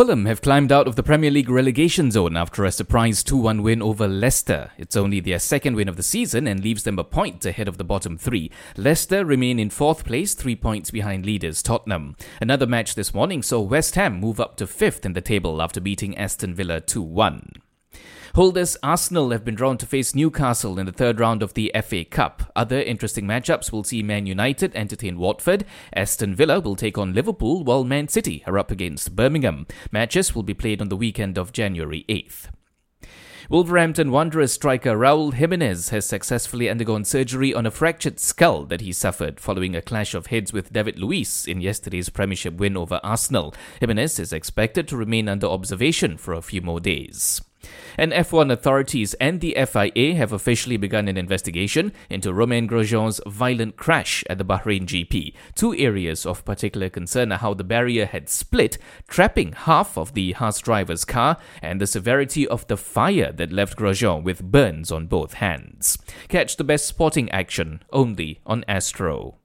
Fulham have climbed out of the Premier League relegation zone after a surprise 2 1 win over Leicester. It's only their second win of the season and leaves them a point ahead of the bottom three. Leicester remain in fourth place, three points behind leaders Tottenham. Another match this morning saw West Ham move up to fifth in the table after beating Aston Villa 2 1. Holders Arsenal have been drawn to face Newcastle in the third round of the FA Cup. Other interesting matchups will see Man United entertain Watford, Aston Villa will take on Liverpool, while Man City are up against Birmingham. Matches will be played on the weekend of January 8th. Wolverhampton Wanderers striker Raul Jimenez has successfully undergone surgery on a fractured skull that he suffered following a clash of heads with David Luiz in yesterday's Premiership win over Arsenal. Jimenez is expected to remain under observation for a few more days. And F1 authorities and the FIA have officially begun an investigation into Romain Grosjean's violent crash at the Bahrain GP. Two areas of particular concern are how the barrier had split, trapping half of the Haas driver's car, and the severity of the fire that left Grosjean with burns on both hands. Catch the best sporting action only on Astro.